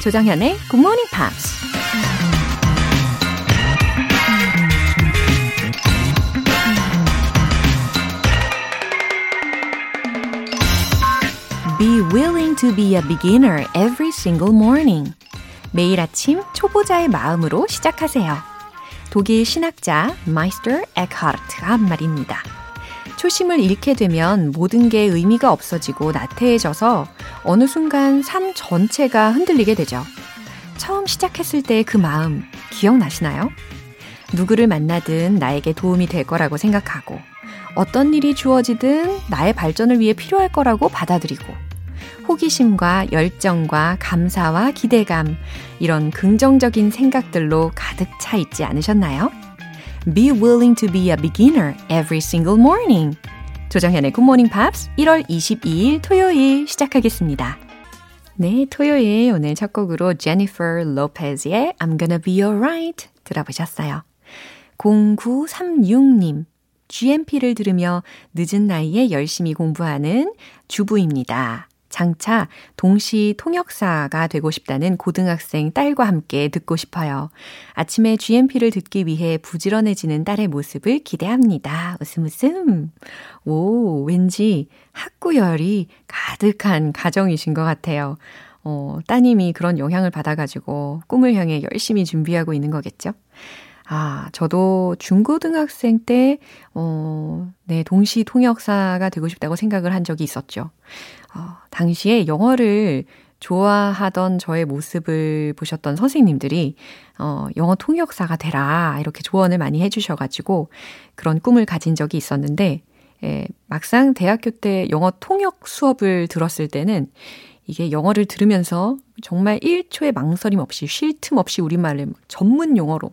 조정현의 Good Morning Pops. Be willing to be a beginner every single morning. 매일 아침 초보자의 마음으로 시작하세요. 독일 신학자 마이스터 에크하르트가 한 말입니다. 초심을 잃게 되면 모든 게 의미가 없어지고 나태해져서 어느 순간 삶 전체가 흔들리게 되죠. 처음 시작했을 때 그 마음 기억나시나요? 누구를 만나든 나에게 도움이 될 거라고 생각하고 어떤 일이 주어지든 나의 발전을 위해 필요할 거라고 받아들이고 호기심과 열정과 감사와 기대감 이런 긍정적인 생각들로 가득 차 있지 않으셨나요? Be willing to be a beginner every single morning. 조정현의 Good Morning Pops 1월 22일 토요일 시작하겠습니다. 네, 토요일 오늘 첫 곡으로 Jennifer Lopez의 I'm Gonna Be Alright 들어보셨어요. 0936님, GMP를 들으며 늦은 나이에 열심히 공부하는 주부입니다. 장차 동시 통역사가 되고 싶다는 고등학생 딸과 함께 듣고 싶어요. 아침에 GMP를 듣기 위해 부지런해지는 딸의 모습을 기대합니다. 웃음 웃음. 오, 왠지 학구열이 가득한 가정이신 것 같아요. 어, 따님이 그런 영향을 받아가지고 꿈을 향해 열심히 준비하고 있는 거겠죠? 아, 저도 중고등학생 때, 어, 네, 동시 통역사가 되고 싶다고 생각을 한 적이 있었죠. 어, 당시에 영어를 좋아하던 저의 모습을 보셨던 선생님들이, 어, 영어 통역사가 되라, 이렇게 조언을 많이 해주셔가지고, 그런 꿈을 가진 적이 있었는데, 예, 막상 대학교 때 영어 통역 수업을 들었을 때는, 이게 영어를 들으면서 정말 1초의 망설임 없이 쉴 틈 없이 우리말을 전문 용어로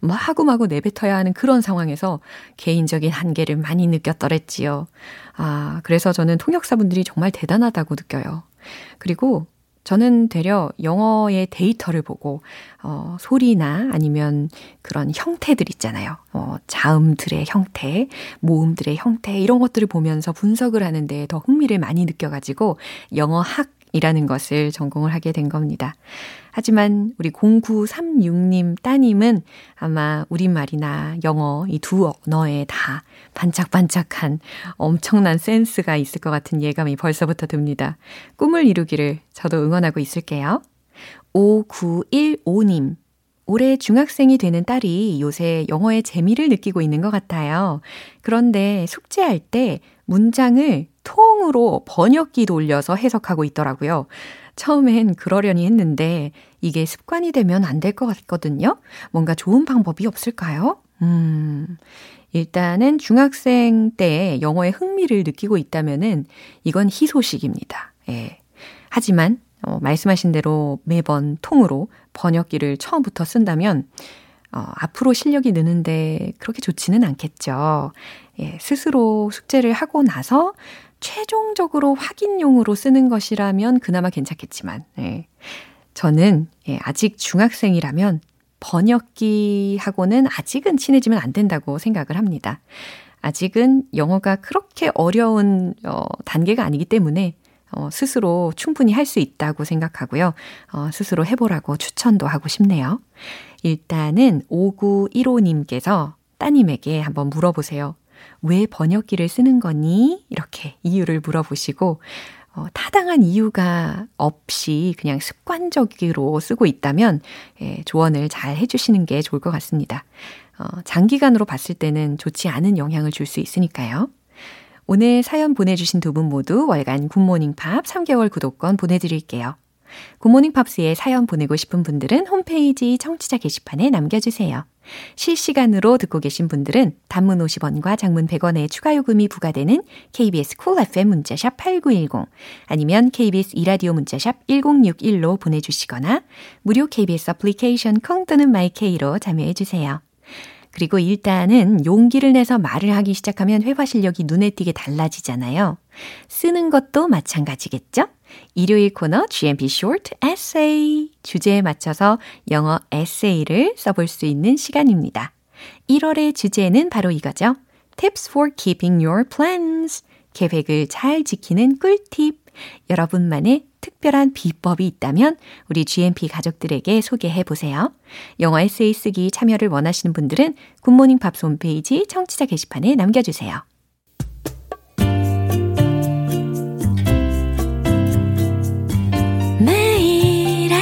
마구마구 내뱉어야 하는 그런 상황에서 개인적인 한계를 많이 느꼈더랬지요. 아, 그래서 저는 통역사분들이 정말 대단하다고 느껴요. 그리고 저는 되려 영어의 데이터를 보고, 어, 소리나 아니면 그런 형태들 있잖아요. 어, 자음들의 형태, 모음들의 형태, 이런 것들을 보면서 분석을 하는데 더 흥미를 많이 느껴가지고 영어학 이라는 것을 전공을 하게 된 겁니다. 하지만 우리 0936님 따님은 아마 우리말이나 영어 이 두 언어에 다 반짝반짝한 엄청난 센스가 있을 것 같은 예감이 벌써부터 듭니다. 꿈을 이루기를 저도 응원하고 있을게요. 5915님. 올해 중학생이 되는 딸이 요새 영어의 재미를 느끼고 있는 것 같아요. 그런데 숙제할 때 문장을 통으로 번역기 돌려서 해석하고 있더라고요. 처음엔 그러려니 했는데 이게 습관이 되면 안 될 것 같거든요. 뭔가 좋은 방법이 없을까요? 음, 일단은 중학생 때 영어에 흥미를 느끼고 있다면은 이건 희소식입니다. 예. 하지만 어, 말씀하신 대로 매번 통으로 번역기를 처음부터 쓴다면 어, 앞으로 실력이 느는데 그렇게 좋지는 않겠죠. 예, 스스로 숙제를 하고 나서 최종적으로 확인용으로 쓰는 것이라면 그나마 괜찮겠지만, 예. 저는 예, 아직 중학생이라면 번역기하고는 아직은 친해지면 안 된다고 생각을 합니다. 아직은 영어가 그렇게 어려운 어, 단계가 아니기 때문에 어, 스스로 충분히 할 수 있다고 생각하고요. 어, 스스로 해보라고 추천도 하고 싶네요. 일단은 5915님께서 따님에게 한번 물어보세요. 왜 번역기를 쓰는 거니? 이렇게 이유를 물어보시고, 어, 타당한 이유가 없이 그냥 습관적으로 쓰고 있다면, 예, 조언을 잘 해주시는 게 좋을 것 같습니다. 어, 장기간으로 봤을 때는 좋지 않은 영향을 줄 수 있으니까요. 오늘 사연 보내주신 두 분 모두 월간 굿모닝 팝 3개월 구독권 보내드릴게요. 굿모닝 팝스에 사연 보내고 싶은 분들은 홈페이지 청취자 게시판에 남겨주세요. 실시간으로 듣고 계신 분들은 단문 50원과 장문 100원의 추가 요금이 부과되는 KBS 쿨 cool FM 문자샵 8910 아니면 KBS 이라디오 문자샵 1061로 보내주시거나 무료 KBS 애플리케이션 콩 또는 마이케이로 참여해 주세요. 그리고 일단은 용기를 내서 말을 하기 시작하면 회화 실력이 눈에 띄게 달라지잖아요. 쓰는 것도 마찬가지겠죠? 일요일 코너 GMP Short Essay 주제에 맞춰서 영어 에세이를 써볼 수 있는 시간입니다. 1월의 주제는 바로 이거죠. Tips for keeping your plans. 계획을 잘 지키는 꿀팁. 여러분만의 특별한 비법이 있다면 우리 GMP 가족들에게 소개해 보세요. 영어 에세이 쓰기 참여를 원하시는 분들은 굿모닝 팝스 홈페이지 청취자 게시판에 남겨주세요.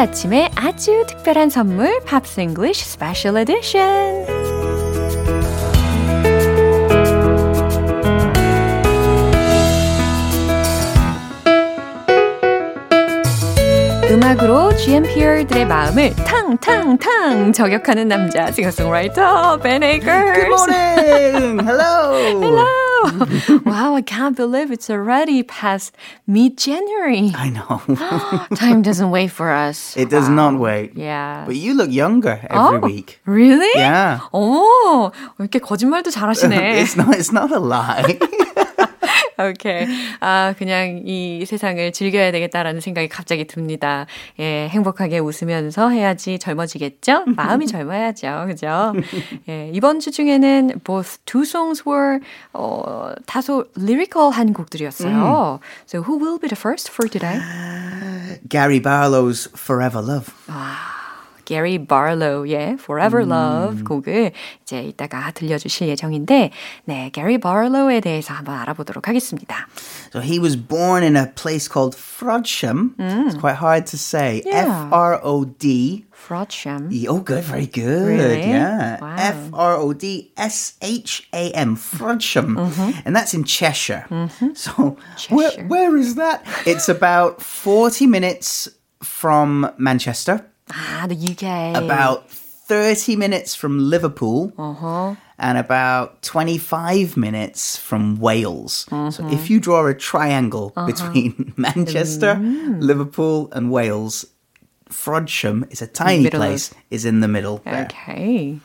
아침에 아주 특별한 선물 Pops English Special Edition 음악으로 GMPer들의 마음을 탕탕탕 저격하는 남자 싱어송라이터 Ben Akers. Good morning. Hello. Hello. wow, I can't believe it's already past mid-January. I know. Time doesn't wait for us. it does not wait. Yeah. But you look younger every oh, week. Really? Yeah. 어, 이렇게 거짓말도 잘하시네. it's not it's not a lie. 오케이. 아, 그냥 이 세상을 즐겨야 되겠다라는 생각이 갑자기 듭니다. 예, 행복하게 웃으면서 해야지 젊어지겠죠? 마음이 젊어야죠. 그죠? 예, 이번 주 중에는 both two songs were, 어, 다소 lyrical한 곡들이었어요. So who will be the first for today? Gary Barlow's Forever Love. Gary Barlow의 Forever Love 곡을 이제 이따가 들려주실 예정인데, 네, Gary Barlow에 대해서 한번 알아보도록 하겠습니다. So he was born in a place called Frodsham. It's quite hard to say. Yeah. F R O D. Frodsham. Oh, good, very good. Really? Yeah. Wow. F R O D S H A M, Frodsham. And that's in Cheshire. So, where, Cheshire. where is that? It's about 40 minutes from Manchester, Ah, the UK. about 30 minutes from Liverpool. Uh-huh. And about 25 minutes from Wales. So if you draw a triangle between Manchester, Liverpool, and Wales, Frodsham is a tiny Middle place, is in the middle there. Okay.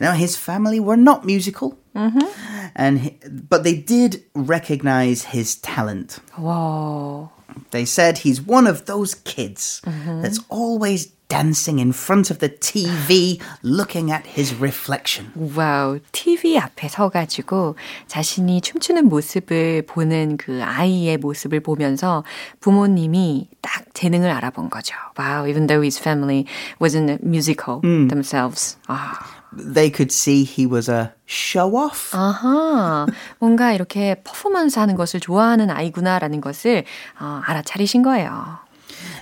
Now, his family were not musical, and he, but they did recognize his talent. Whoa. They said he's one of those kids that's always dancing in front of the TV, looking at his reflection. 와우, TV 앞에 서가지고 자신이 춤추는 모습을 보는 그 아이의 모습을 보면서 부모님이 딱 재능을 알아본 거죠. Wow, even though his family wasn't musical themselves. 아, They could see he was a show off. 아하, 뭔가 이렇게 퍼포먼스 하는 것을 좋아하는 아이구나라는 것을 어, 알아차리신 거예요.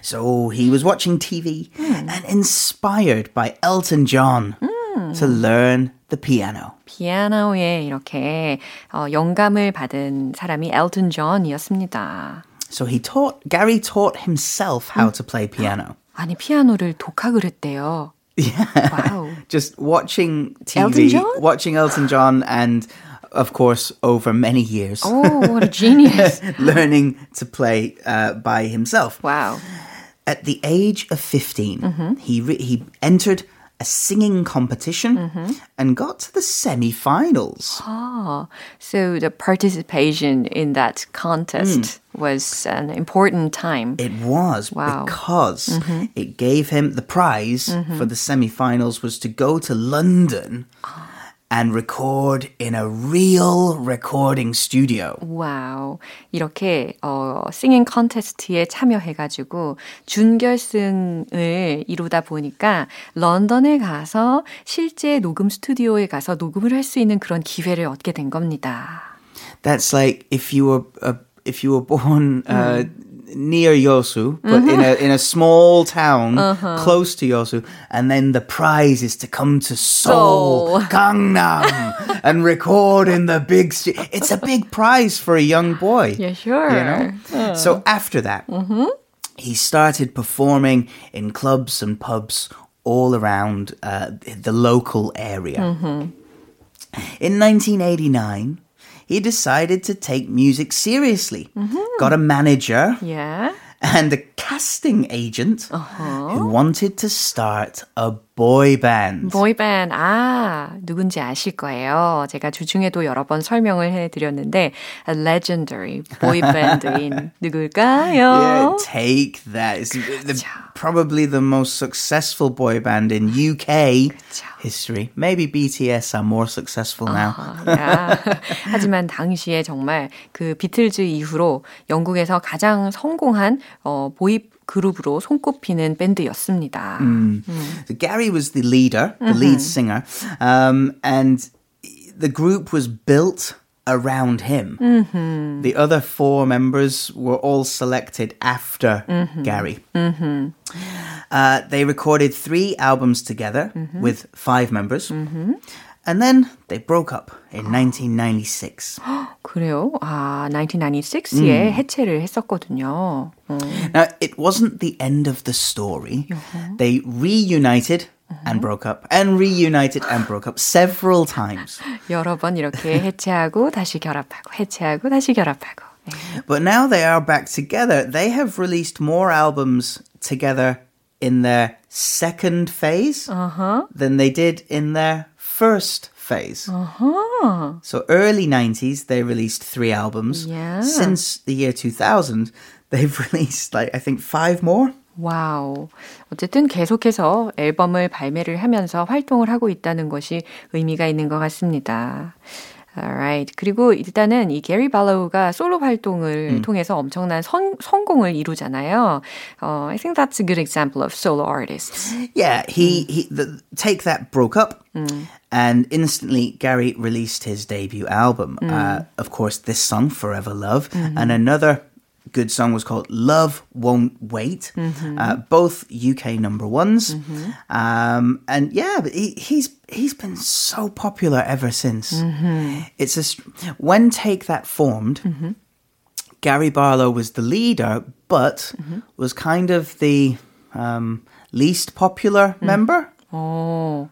So he was watching TV and inspired by Elton John to learn the piano. 피아노에 이렇게 어, 영감을 받은 사람이 엘튼 존이었습니다. So he taught, Gary taught himself how to play piano. 아니 피아노를 독학을 했대요. 와우. Just watching Elton TV, John? watching Elton John, and of course, over many years, Oh, what a genius. learning to play uh, by himself. wow. At the age of 15, he, re- he entered a singing competition and got to the semi finals. Ah, so the participation in that contest was an important time. It was Wow. because mm-hmm. it gave him the prize mm-hmm. for the semi finals was to go to London ah. And record in a real recording studio. 와우. 이렇게 어 싱잉 컨테스트에 참여해 가지고 준결승을 이루다 보니까 런던에 가서 실제 녹음 스튜디오에 가서 녹음을 할 수 있는 그런 기회를 얻게 된 겁니다. That's like if you were uh, if you were born uh, near Yosu, but in a mm-hmm. in a small town uh-huh. close to Yosu, and then the prize is to come to Seoul, Seoul. Gangnam, and record in the big. Stu- it's a big prize for a young boy. Yeah, sure. You know? So after that, mm-hmm. he started performing in clubs and pubs all around uh, the local area. Mm-hmm. In 1989, he decided to take music seriously. Mm-hmm. Got a manager. Yeah. And a casting agent uh-huh. who wanted to start a boy band. boy band. 아, 누군지 아실 거예요. 제가 주중에도 여러 번 설명을 해 드렸는데 a legendary boy band인 누굴까요? Yeah, take that. It's the, probably the most successful boy band in UK 그쵸. history. Maybe BTS are more successful now. Uh, yeah. 하지만 당시에 정말 그 비틀즈 이후로 영국에서 가장 성공한 어, 보이 그룹으로 손꼽히는 밴드였습니다. Mm. Mm. So Gary was the leader, the mm-hmm. lead singer, um, and the group was built around him. Mm-hmm. The other four members were all selected after mm-hmm. Gary. Mm-hmm. Uh, they recorded three albums together mm-hmm. with five members. Mm-hmm. And then they broke up in 1996. 그래요? 아, 1996에 음. 해체를 했었거든요. Now, it wasn't the end of the story. Uh-huh. They reunited uh-huh. and broke up and reunited and broke up several times. 여러 번 이렇게 해체하고 다시 결합하고 해체하고 다시 결합하고. But now they are back together. They have released more albums together in their second phase uh-huh. than they did in their first phase. Uh-huh. So early 90s, they released three albums. Yeah. Since the year 2000, they've released like, I think five more. 와우. 어쨌든 계속해서 앨범을 발매를 하면서 활동을 하고 있다는 것이 의미가 있는 것 같습니다. Alright. 그리고 일단은 이 게리 발로우가 솔로 활동을 음. 통해서 엄청난 성, 성공을 이루잖아요. Uh, I think that's a good example of solo artists. Yeah, he, he the, Take That broke up. Mm. And instantly, Gary released his debut album. Mm. Uh, of course, this song, Forever Love, mm-hmm. and another good song was called Love Won't Wait. Mm-hmm. Uh, both UK number ones. Mm-hmm. Um, and yeah, he, he's he's been so popular ever since. Mm-hmm. It's a when Take That formed. Mm-hmm. Gary Barlow was the leader, but mm-hmm. was kind of the um, least popular mm. member. Oh.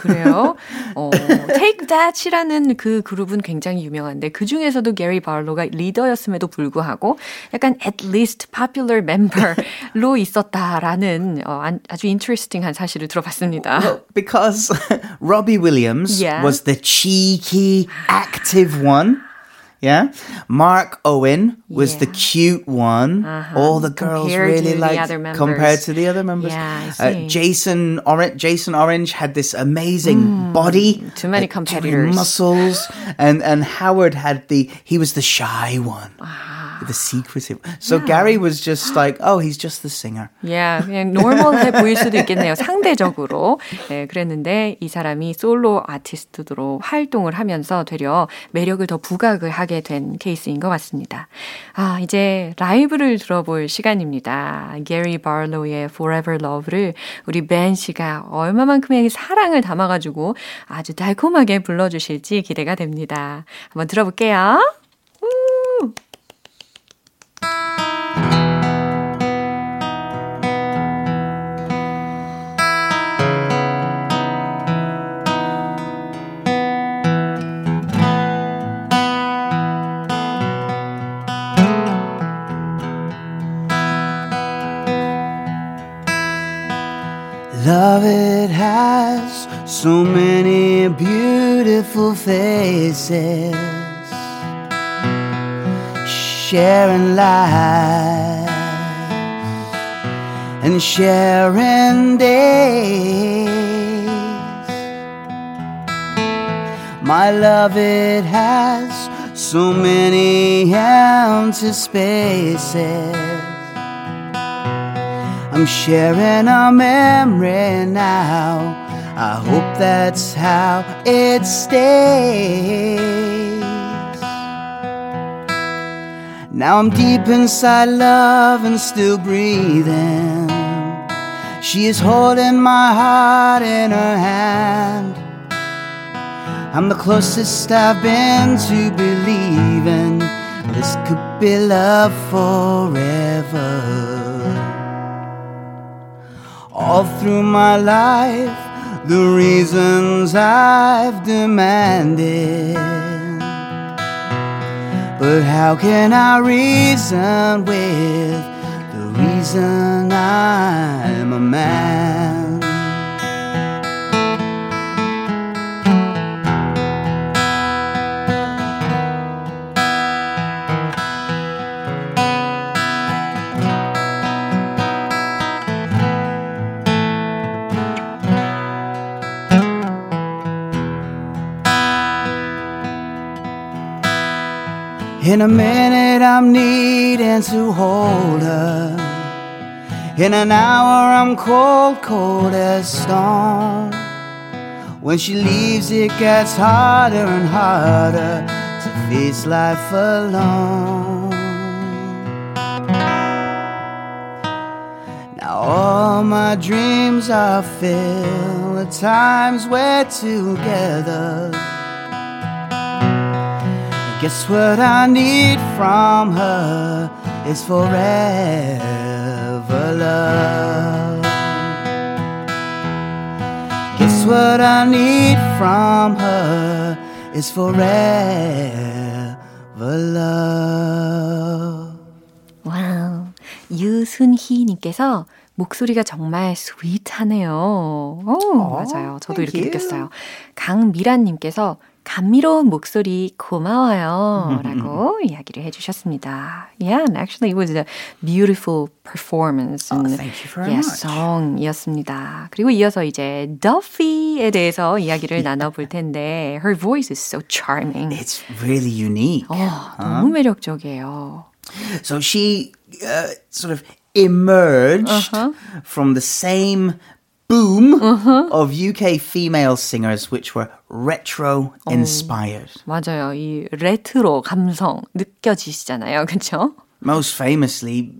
그래요? 어, Take That이라는 그 그룹은 굉장히 유명한데 그 중에서도 게리 바로가 리더였음에도 불구하고 약간 at least popular member로 있었다라는 어, 아주 interesting한 사실을 들어봤습니다. Well, because Robbie Williams yeah. was the cheeky, active one. Yeah. Mark Owen was yeah. the cute one. Uh-huh. All the girls compared really liked compared to the other members. Yeah, uh, Jason Orange Jason Orange had this amazing mm, body. Too many competitors. Muscles. and and Howard had the he was the shy one. Uh-huh. The secretive. So yeah. Gary was just like, oh, he's just the singer. Yeah, 그냥 노멀해 보일 수도 있겠네요. 상대적으로. 네, 그랬는데 이 사람이 솔로 아티스트로 활동을 하면서 되려 매력을 더 부각을 하게 된 케이스인 것 같습니다. 아, 이제 라이브를 들어볼 시간입니다. 게리 바로의 Forever Love를 우리 벤 씨가 얼마만큼의 사랑을 담아가지고 아주 달콤하게 불러주실지 기대가 됩니다. 한번 들어볼게요. Love it has so many beautiful faces sharing lives and sharing days. My love, it has so many empty spaces. I'm sharing a memory now. I hope that's how it stays. Now I'm deep inside love and still breathing. She is holding my heart in her hand. I'm the closest I've been to believing this could be love forever. All through my life, the reasons I've demanded. But how can I reason with the reason I'm a man? In a minute, I'm needing to hold her. In an hour, I'm cold, cold as stone. When she leaves, it gets harder and harder to face life alone. Now, all my dreams are filled with times we're together. Guess what I need from her is forever love. Guess what I need from her is forever love. 와우. 유순희님께서 목소리가 정말 스윗하네요. 오, 맞아요. 저도 이렇게 you. 느꼈어요. 강미란님께서 감미로운 목소리 고마워요. 라고 이야기를 해주셨습니다. Yeah, and actually it was a beautiful performance. Oh, thank you very yeah, much. song이었습니다. 그리고 이어서 이제 Duffy에 대해서 이야기를 나눠볼 텐데 Her voice is so charming. It's really unique. 어, 너무 매력적이에요. So she uh, sort of emerged from the same boom of UK female singers, which were retro inspired. 맞아요. 이 레트로 감성 느껴지시잖아요. 그렇죠? Most famously,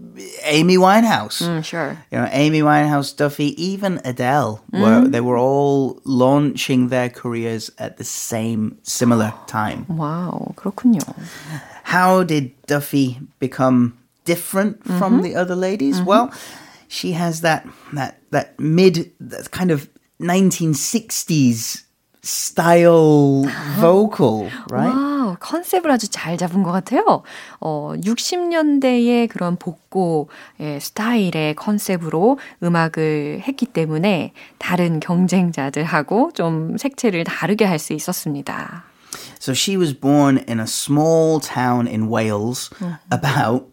Amy Winehouse. 음, sure. You know, Amy Winehouse, Duffy, even Adele, were they were all launching their careers at the same similar time. 와우, 그렇군요. How did Duffy become different from the other ladies? Well, she has that that that mid that kind of 1960s style vocal, right? 와우, 컨셉을 아주 잘 잡은 것 같아요. 어, 60년대의 그런 복고의 스타일의 컨셉으로 음악을 했기 때문에 다른 경쟁자들하고 좀 색채를 다르게 할 수 있었습니다. So she was born in a small town in Wales, about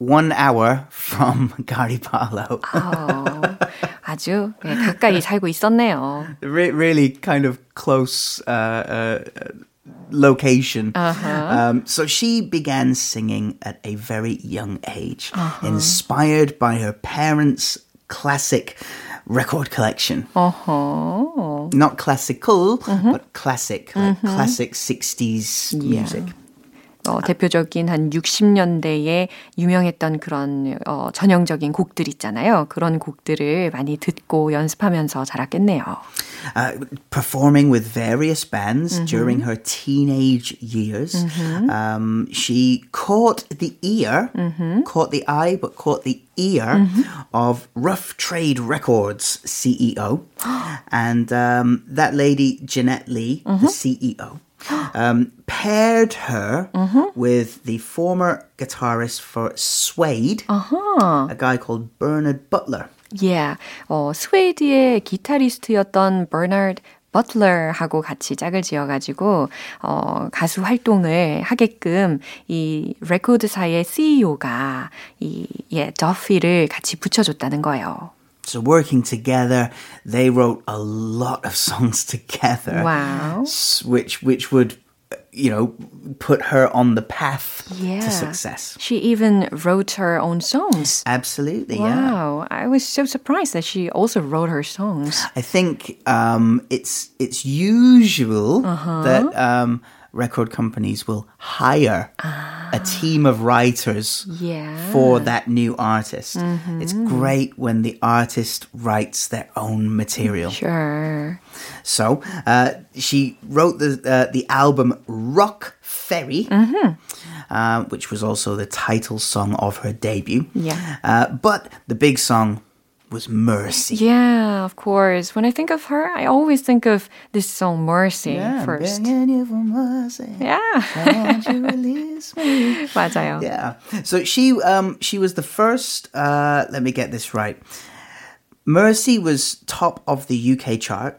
one hour from Gary Barlow. 어, 아주 네, 가까이 살고 있었네요. Re- really kind of close uh, uh, location. Um, so she began singing at a very young age, inspired by her parents' classic record collection. 어허. Not classical, but classic, like classic 60s music. 어, 대표적인 한 60년대에 유명했던 그런 어, 전형적인 곡들 있잖아요. 그런 곡들을 많이 듣고 연습하면서 자랐겠네요. uh, performing with various bands during her teenage years. Um, she caught the ear, caught the eye, but caught the ear of Rough Trade Records CEO. and um, that lady, Jeanette Lee, the CEO. Um, paired her with the former guitarist for Suede, a guy called Bernard Butler. Yeah. 어, 스웨이드의 기타리스트였던 버나드 버틀러하고 같이 짝을 지어가지고 어, 가수 활동을 하게끔 이 레코드사의 CEO가 이 예, 더피를 같이 붙여줬다는 거예요. So working together, they wrote a lot of songs together. Wow. Which which would you know put her on the path Yeah. to success. She even wrote her own songs. Absolutely, yeah. Wow, I was so surprised that she also wrote her songs. I think um, it's it's usual Uh-huh. that um, record companies will hire a team of writers Ah. Yeah. Mm-hmm. for that new artist. It's great when the artist writes their own material. Sure. So uh, she wrote the uh, the album Rock Ferry, Mm-hmm. uh, which was also the title song of her debut. Yeah. Uh, but the big song was Mercy. Yeah, of course. When I think of her, I always think of this song Mercy Yeah, first. begging you for mercy. Yeah. Won't you release me? 맞아요. Yeah. So she um she was the first uh let me get this right. Mercy was top of the UK chart.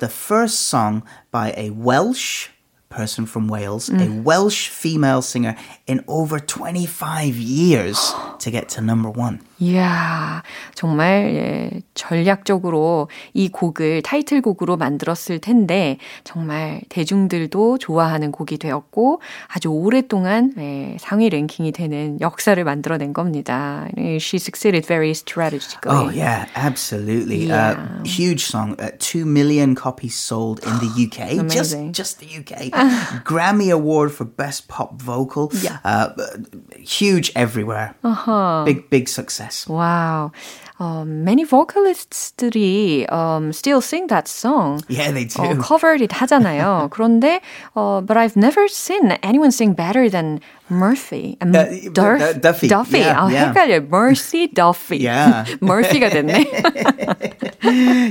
The first song by a Welsh person from Wales, a Welsh female singer in over 25 years to get to number 1. 이야, 정말 예, 전략적으로 이 곡을 타이틀곡으로 만들었을 텐데 정말 대중들도 좋아하는 곡이 되었고 아주 오랫동안 예, 상위 랭킹이 되는 역사를 만들어낸 겁니다. She succeeded very strategically. Oh yeah, absolutely. Yeah. Uh, huge song. Uh, Two million copies sold in the UK. just Amazing. just the UK. Grammy Award for Best Pop Vocal. Yeah. Uh, huge everywhere. Uh-huh. Big big success. Wow. Um, many vocalists들이 um, still sing that song. Yeah, they do. 어, covered it 하잖아요. 그런데 어, but I've never seen anyone sing better than Murphy. Um, Uh, Durf, uh, Duffy. Duffy. Yeah, 아, yeah. 헷갈려. Mercy Duffy. Yeah. Murphy가 됐네.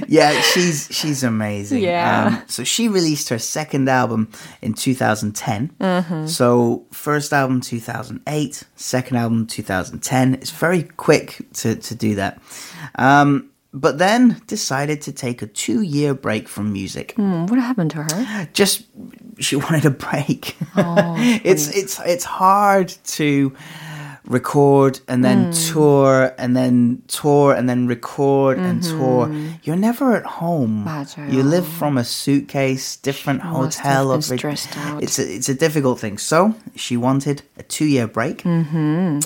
yeah, she's she's amazing. Yeah. Um, so she released her second album in 2010. Mm-hmm. So first album 2008, second album 2010. It's very quick to to do that. Um, but then decided to take a two year break from music. Hmm, what happened to her? Just she wanted a break. Oh, it's it's it's hard to record and then Hmm. tour and then tour and then record and tour. You're never at home. Mm-hmm. 맞아요. You live from a suitcase, different must hotel. have been every- stressed out. It's a, it's a difficult thing. So she wanted a two year break. Mm-hmm.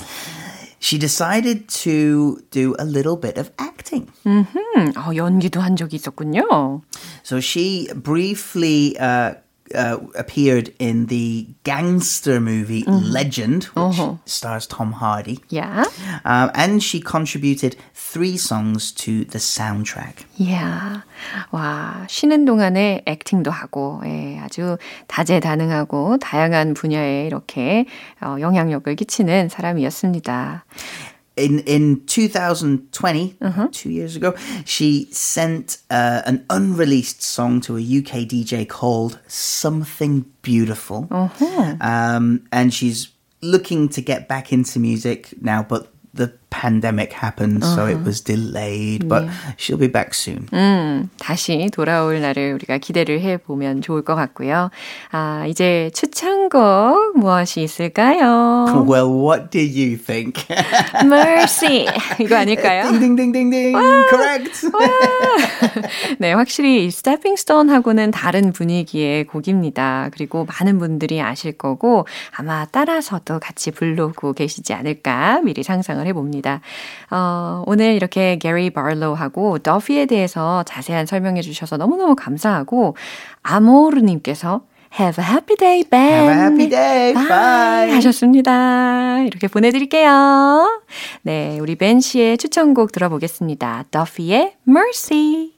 She decided to do a little bit of acting. 음, 어, 연기도 한 적이 있었군요. So she briefly uh, uh, appeared in the gangster movie Mm-hmm. Legend, which Uh-huh. stars Tom Hardy. Yeah. Um, and she contributed three songs to the soundtrack. 이야, 와, 쉬는 동안에 액팅도 하고, 예, 아주 다재다능하고 다양한 분야에 이렇게 어, 영향력을 끼치는 사람이었습니다. In in 2020, Uh-huh. two years ago, she sent uh, an unreleased song to a UK DJ called "Something Beautiful," Uh-huh. um, and she's looking to get back into music now, but the pandemic happened, so Uh-huh. it was delayed. But she'll be back soon. 음, 다시 돌아올 날을 우리가 기대를 해 보면 좋을 것 같고요. 아, 이제 추천곡 무엇이 있을까요? Well, what do you think? Mercy! 이거 아닐까요? ding ding ding ding ding. Correct. 네, 확실히 이 Stepping Stone하고는 다른 분위기의 곡입니다. 그리고 많은 분들이 아실 거고 아마 따라서도 같이 부르고 계시지 않을까 미리 상상을 해봅니다. 어, 오늘 이렇게 게리 바로우하고 더피에 대해서 자세한 설명해 주셔서 너무너무 감사하고 아모르님께서 Have a happy day, Ben. Have a happy day. Bye. 하셨습니다. 이렇게 보내드릴게요. 네, 우리 벤 씨의 추천곡 들어보겠습니다. 더피의 Mercy.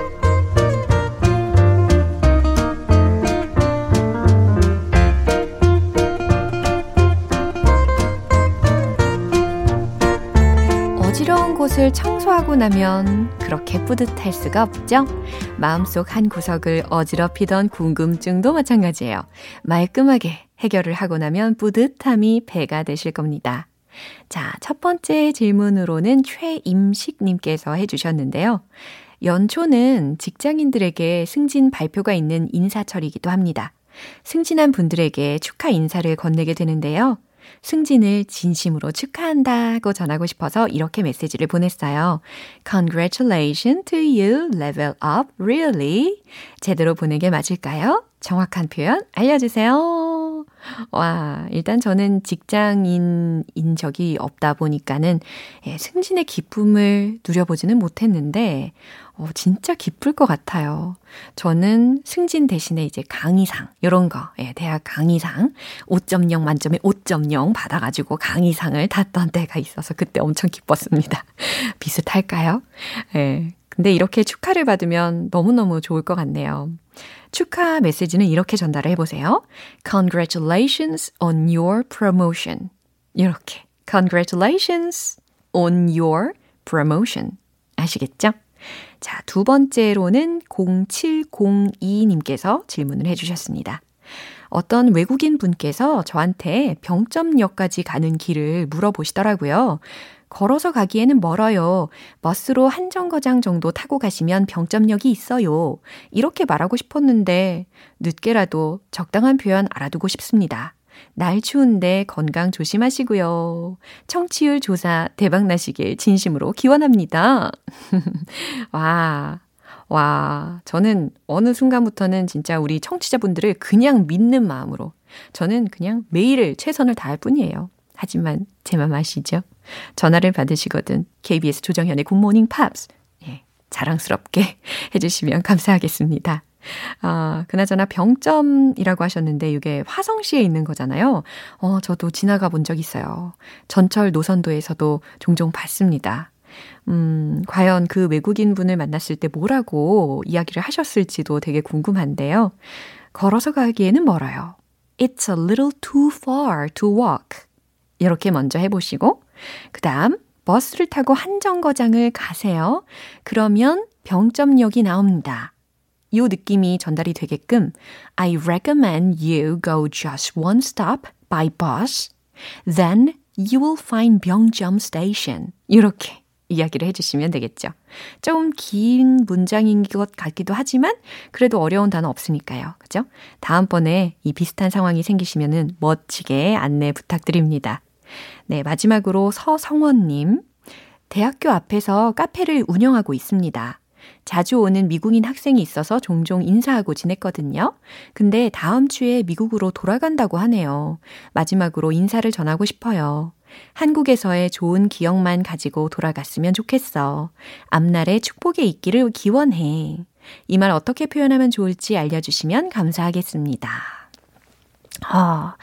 곳을 청소하고 나면 그렇게 뿌듯할 수가 없죠? 마음속 한 구석을 어지럽히던 궁금증도 마찬가지예요. 말끔하게 해결을 하고 나면 뿌듯함이 배가 되실 겁니다. 자, 첫 번째 질문으로는 최임식님께서 해주셨는데요. 연초는 직장인들에게 승진 발표가 있는 인사철이기도 합니다. 승진한 분들에게 축하 인사를 건네게 되는데요. 승진을 진심으로 축하한다고 전하고 싶어서 이렇게 메시지를 보냈어요. Congratulations to you, level up, really. 제대로 보내게 맞을까요? 정확한 표현 알려주세요. 와, 일단 저는 직장인인 적이 없다 보니까는 예, 승진의 기쁨을 누려보지는 못했는데, 어, 진짜 기쁠 것 같아요. 저는 승진 대신에 이제 강의상, 요런 거, 예, 대학 강의상, 5.0 만점에 5.0 받아가지고 강의상을 탔던 때가 있어서 그때 엄청 기뻤습니다. 비슷할까요? 예. 근데 이렇게 축하를 받으면 너무너무 좋을 것 같네요. 축하 메시지는 이렇게 전달을 해보세요. Congratulations on your promotion. 이렇게. Congratulations on your promotion. 아시겠죠? 자, 두 번째로는 0702님께서 질문을 해주셨습니다. 어떤 외국인 분께서 저한테 병점역까지 가는 길을 물어보시더라고요. 걸어서 가기에는 멀어요. 버스로 한 정거장 정도 타고 가시면 병점역이 있어요. 이렇게 말하고 싶었는데 늦게라도 적당한 표현 알아두고 싶습니다. 날 추운데 건강 조심하시고요. 청취율 조사 대박 나시길 진심으로 기원합니다. 와. 와, 저는 어느 순간부터는 진짜 우리 청취자분들을 그냥 믿는 마음으로 저는 그냥 매일 최선을 다할 뿐이에요. 하지만 제 맘 아시죠? 전화를 받으시거든 KBS 조정현의 굿모닝 팝스 예, 자랑스럽게 해주시면 감사하겠습니다. 아, 그나저나 병점이라고 하셨는데 이게 화성시에 있는 거잖아요. 어, 저도 지나가 본 적 있어요. 전철 노선도에서도 종종 봤습니다. 음, 과연 그 외국인 분을 만났을 때 뭐라고 이야기를 하셨을지도 되게 궁금한데요. 걸어서 가기에는 멀어요. It's a little too far to walk. 이렇게 먼저 해보시고, 그 다음, 버스를 타고 한 정거장을 가세요. 그러면 병점역이 나옵니다. 요 느낌이 전달이 되게끔 I recommend you go just one stop by bus. Then you will find 병점 station. 이렇게 이야기를 해주시면 되겠죠. 좀 긴 문장인 것 같기도 하지만 그래도 어려운 단어 없으니까요. 그죠? 다음번에 이 비슷한 상황이 생기시면은 멋지게 안내 부탁드립니다. 네, 마지막으로 서성원님. 대학교 앞에서 카페를 운영하고 있습니다. 자주 오는 미국인 학생이 있어서 종종 인사하고 지냈거든요. 근데 다음 주에 미국으로 돌아간다고 하네요. 마지막으로 인사를 전하고 싶어요. 한국에서의 좋은 기억만 가지고 돌아갔으면 좋겠어. 앞날에 축복의 있기를 기원해. 이 말 어떻게 표현하면 좋을지 알려주시면 감사하겠습니다. 아,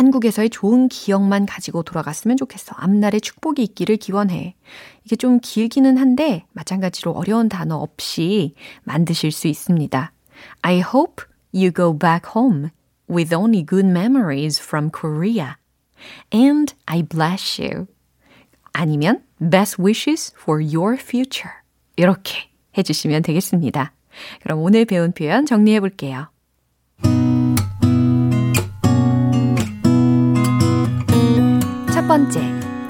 한국에서의 좋은 기억만 가지고 돌아갔으면 좋겠어. 앞날에 축복이 있기를 기원해. 이게 좀 길기는 한데 마찬가지로 어려운 단어 없이 만드실 수 있습니다. I hope you go back home with only good memories from Korea. And I bless you. 아니면 best wishes for your future. 이렇게 해주시면 되겠습니다. 그럼 오늘 배운 표현 정리해 볼게요. 번째,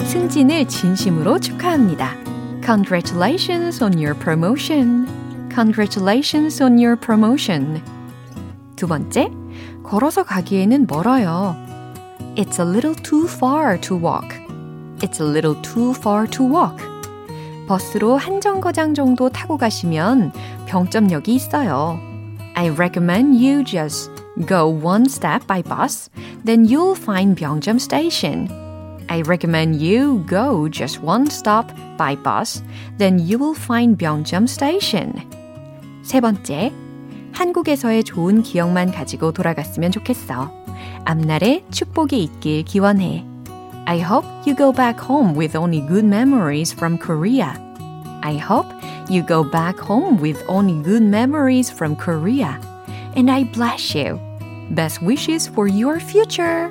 승진을 진심으로 축하합니다. Congratulations on your promotion. Congratulations on your promotion. 두 번째, 걸어서 가기에는 멀어요. It's a little too far to walk. It's a little too far to walk. 버스로 한 정거장 정도 타고 가시면 병점역이 있어요. I recommend you just go one step by bus, then you'll find 병점 station. I recommend you go just one stop by bus, then you will find Byungjeom Station. 세 번째, 한국에서의 좋은 기억만 가지고 돌아갔으면 좋겠어. 앞날에 축복이 있길 기원해. I hope you go back home with only good memories from Korea. I hope you go back home with only good memories from Korea. And I bless you. Best wishes for your future.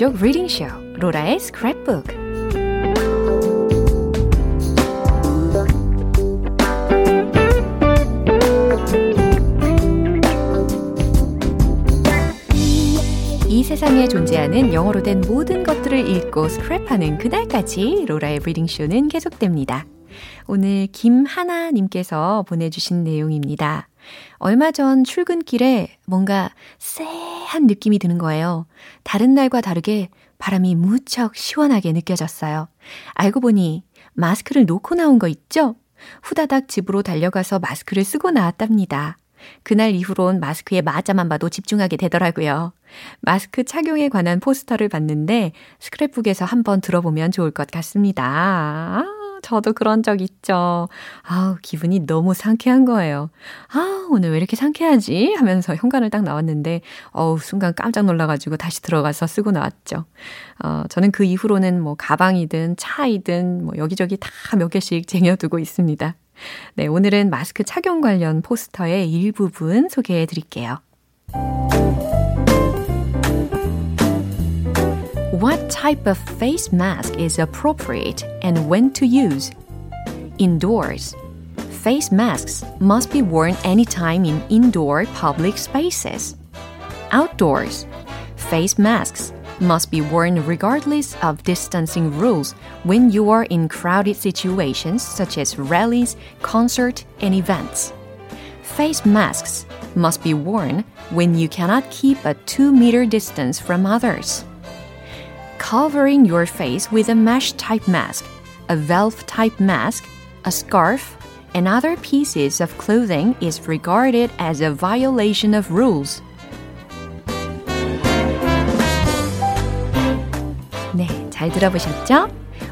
가족 리딩쇼 로라의 스크랩북 이 세상에 존재하는 영어로 된 모든 것들을 읽고 스크랩하는 그날까지 로라의 리딩쇼는 계속됩니다. 오늘 김하나님께서 보내주신 내용입니다. 얼마 전 출근길에 뭔가 쎄한 느낌이 드는 거예요. 다른 날과 다르게 바람이 무척 시원하게 느껴졌어요. 알고 보니 마스크를 놓고 나온 거 있죠? 후다닥 집으로 달려가서 마스크를 쓰고 나왔답니다. 그날 이후론 마스크에 마자만 봐도 집중하게 되더라고요. 마스크 착용에 관한 포스터를 봤는데 스크랩북에서 한번 들어보면 좋을 것 같습니다. 아, 저도 그런 적 있죠. 아우, 기분이 너무 상쾌한 거예요. 아, 오늘 왜 이렇게 상쾌하지? 하면서 현관을 딱 나왔는데, 어우, 순간 깜짝 놀라가지고 다시 들어가서 쓰고 나왔죠. 어, 저는 그 이후로는 뭐 가방이든 차이든 뭐 여기저기 다 몇 개씩 쟁여두고 있습니다. 네, 오늘은 마스크 착용 관련 포스터의 일부분 소개해 드릴게요. What type of face mask is appropriate and when to use? Indoors. Face masks must be worn anytime in indoor public spaces. Outdoors. Face masks must be worn regardless of distancing rules when you are in crowded situations such as rallies, concerts, and events. Face masks must be worn when you cannot keep a 2 meter distance from others Covering your face with a mesh type mask, a valve type mask, a scarf, and other pieces of clothing is regarded as a violation of rules. 네, 잘 들어보셨죠?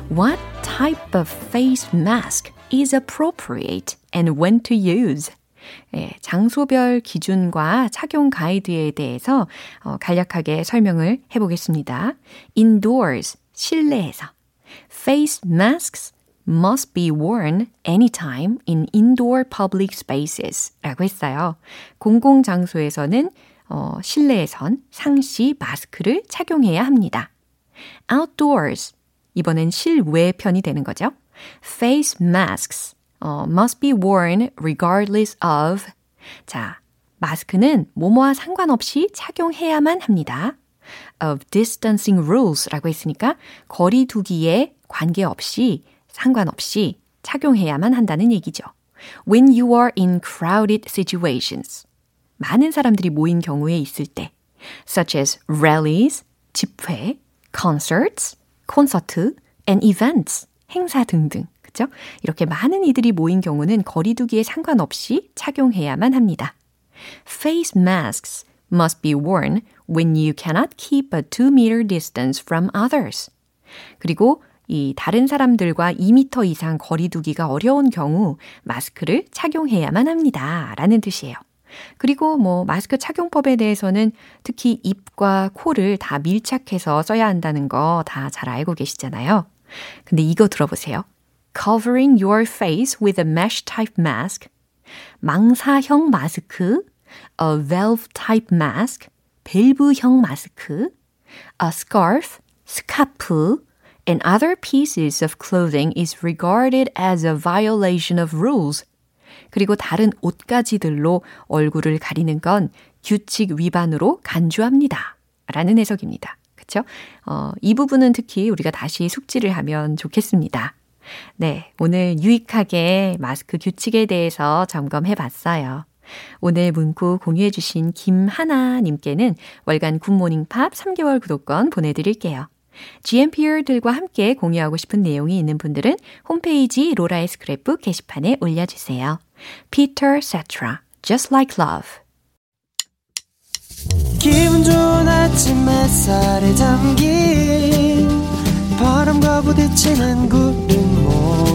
What type of face mask is appropriate and when to use? 예, 장소별 기준과 착용 가이드에 대해서 어, 간략하게 설명을 해보겠습니다. Indoors, 실내에서. Face masks must be worn anytime in indoor public spaces 라고 했어요. 공공장소에서는 어, 실내에선 상시 마스크를 착용해야 합니다. outdoors. 이번엔 실외 편이 되는 거죠. face masks 어, must be worn regardless of. 자, 마스크는 뭐뭐와 상관없이 착용해야만 합니다. of distancing rules라고 했으니까 거리 두기에 관계없이 상관없이 착용해야만 한다는 얘기죠. When you are in crowded situations. 많은 사람들이 모인 경우에 있을 때 such as rallies, 집회, concerts, 콘서트, and events, 행사 등등. 그죠? 이렇게 많은 이들이 모인 경우는 거리두기에 상관없이 착용해야만 합니다. Face masks must be worn when you cannot keep a 2 meter distance from others. 그리고 이 다른 사람들과 2미터 이상 거리두기가 어려운 경우 마스크를 착용해야만 합니다. 라는 뜻이에요. 그리고 뭐 마스크 착용법에 대해서는 특히 입과 코를 다 밀착해서 써야 한다는 거 다 잘 알고 계시잖아요. 근데 이거 들어보세요. Covering your face with a mesh type mask. 망사형 마스크. A valve type mask. 밸브형 마스크. A scarf. 스카프. and other pieces of clothing is regarded as a violation of rules. 그리고 다른 옷가지들로 얼굴을 가리는 건 규칙 위반으로 간주합니다. 라는 해석입니다. 그쵸? 어, 이 부분은 특히 우리가 다시 숙지를 하면 좋겠습니다. 네, 오늘 유익하게 마스크 규칙에 대해서 점검해 봤어요. 오늘 문구 공유해 주신 김하나 님께는 월간 굿모닝 팝 3개월 구독권 보내 드릴게요. GMPR들과 함께 공유하고 싶은 내용이 있는 분들은 홈페이지 로라의 스크랩북 게시판에 올려 주세요. Peter Cetera, Just Like Love 기분 좋은 아침 햇살에 담긴 바람과 부딪히는 구름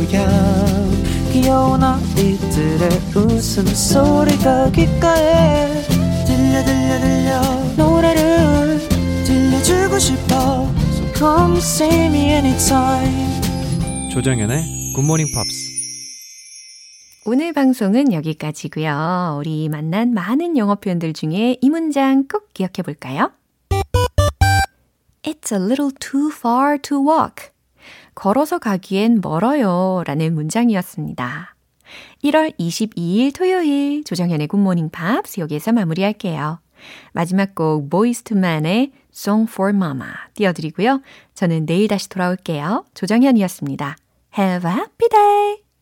모양 귀여운 아이들의 웃음소리가 귓가에 들려 들려 들려 노래를 들려주고 싶어 Come see me anytime. 조정연의 굿모닝 팝스. 오늘 방송은 여기까지고요. 우리 만난 많은 영어 표현들 중에 이 문장 꼭 기억해 볼까요? It's a little too far to walk. 걸어서 가기엔 멀어요. 라는 문장이었습니다. 1월 22일 토요일 조정현의 굿모닝 팝스 여기에서 마무리할게요. 마지막 곡 보이스투만의 Song for Mama 띄워드리고요. 저는 내일 다시 돌아올게요. 조정현이었습니다. Have a happy day!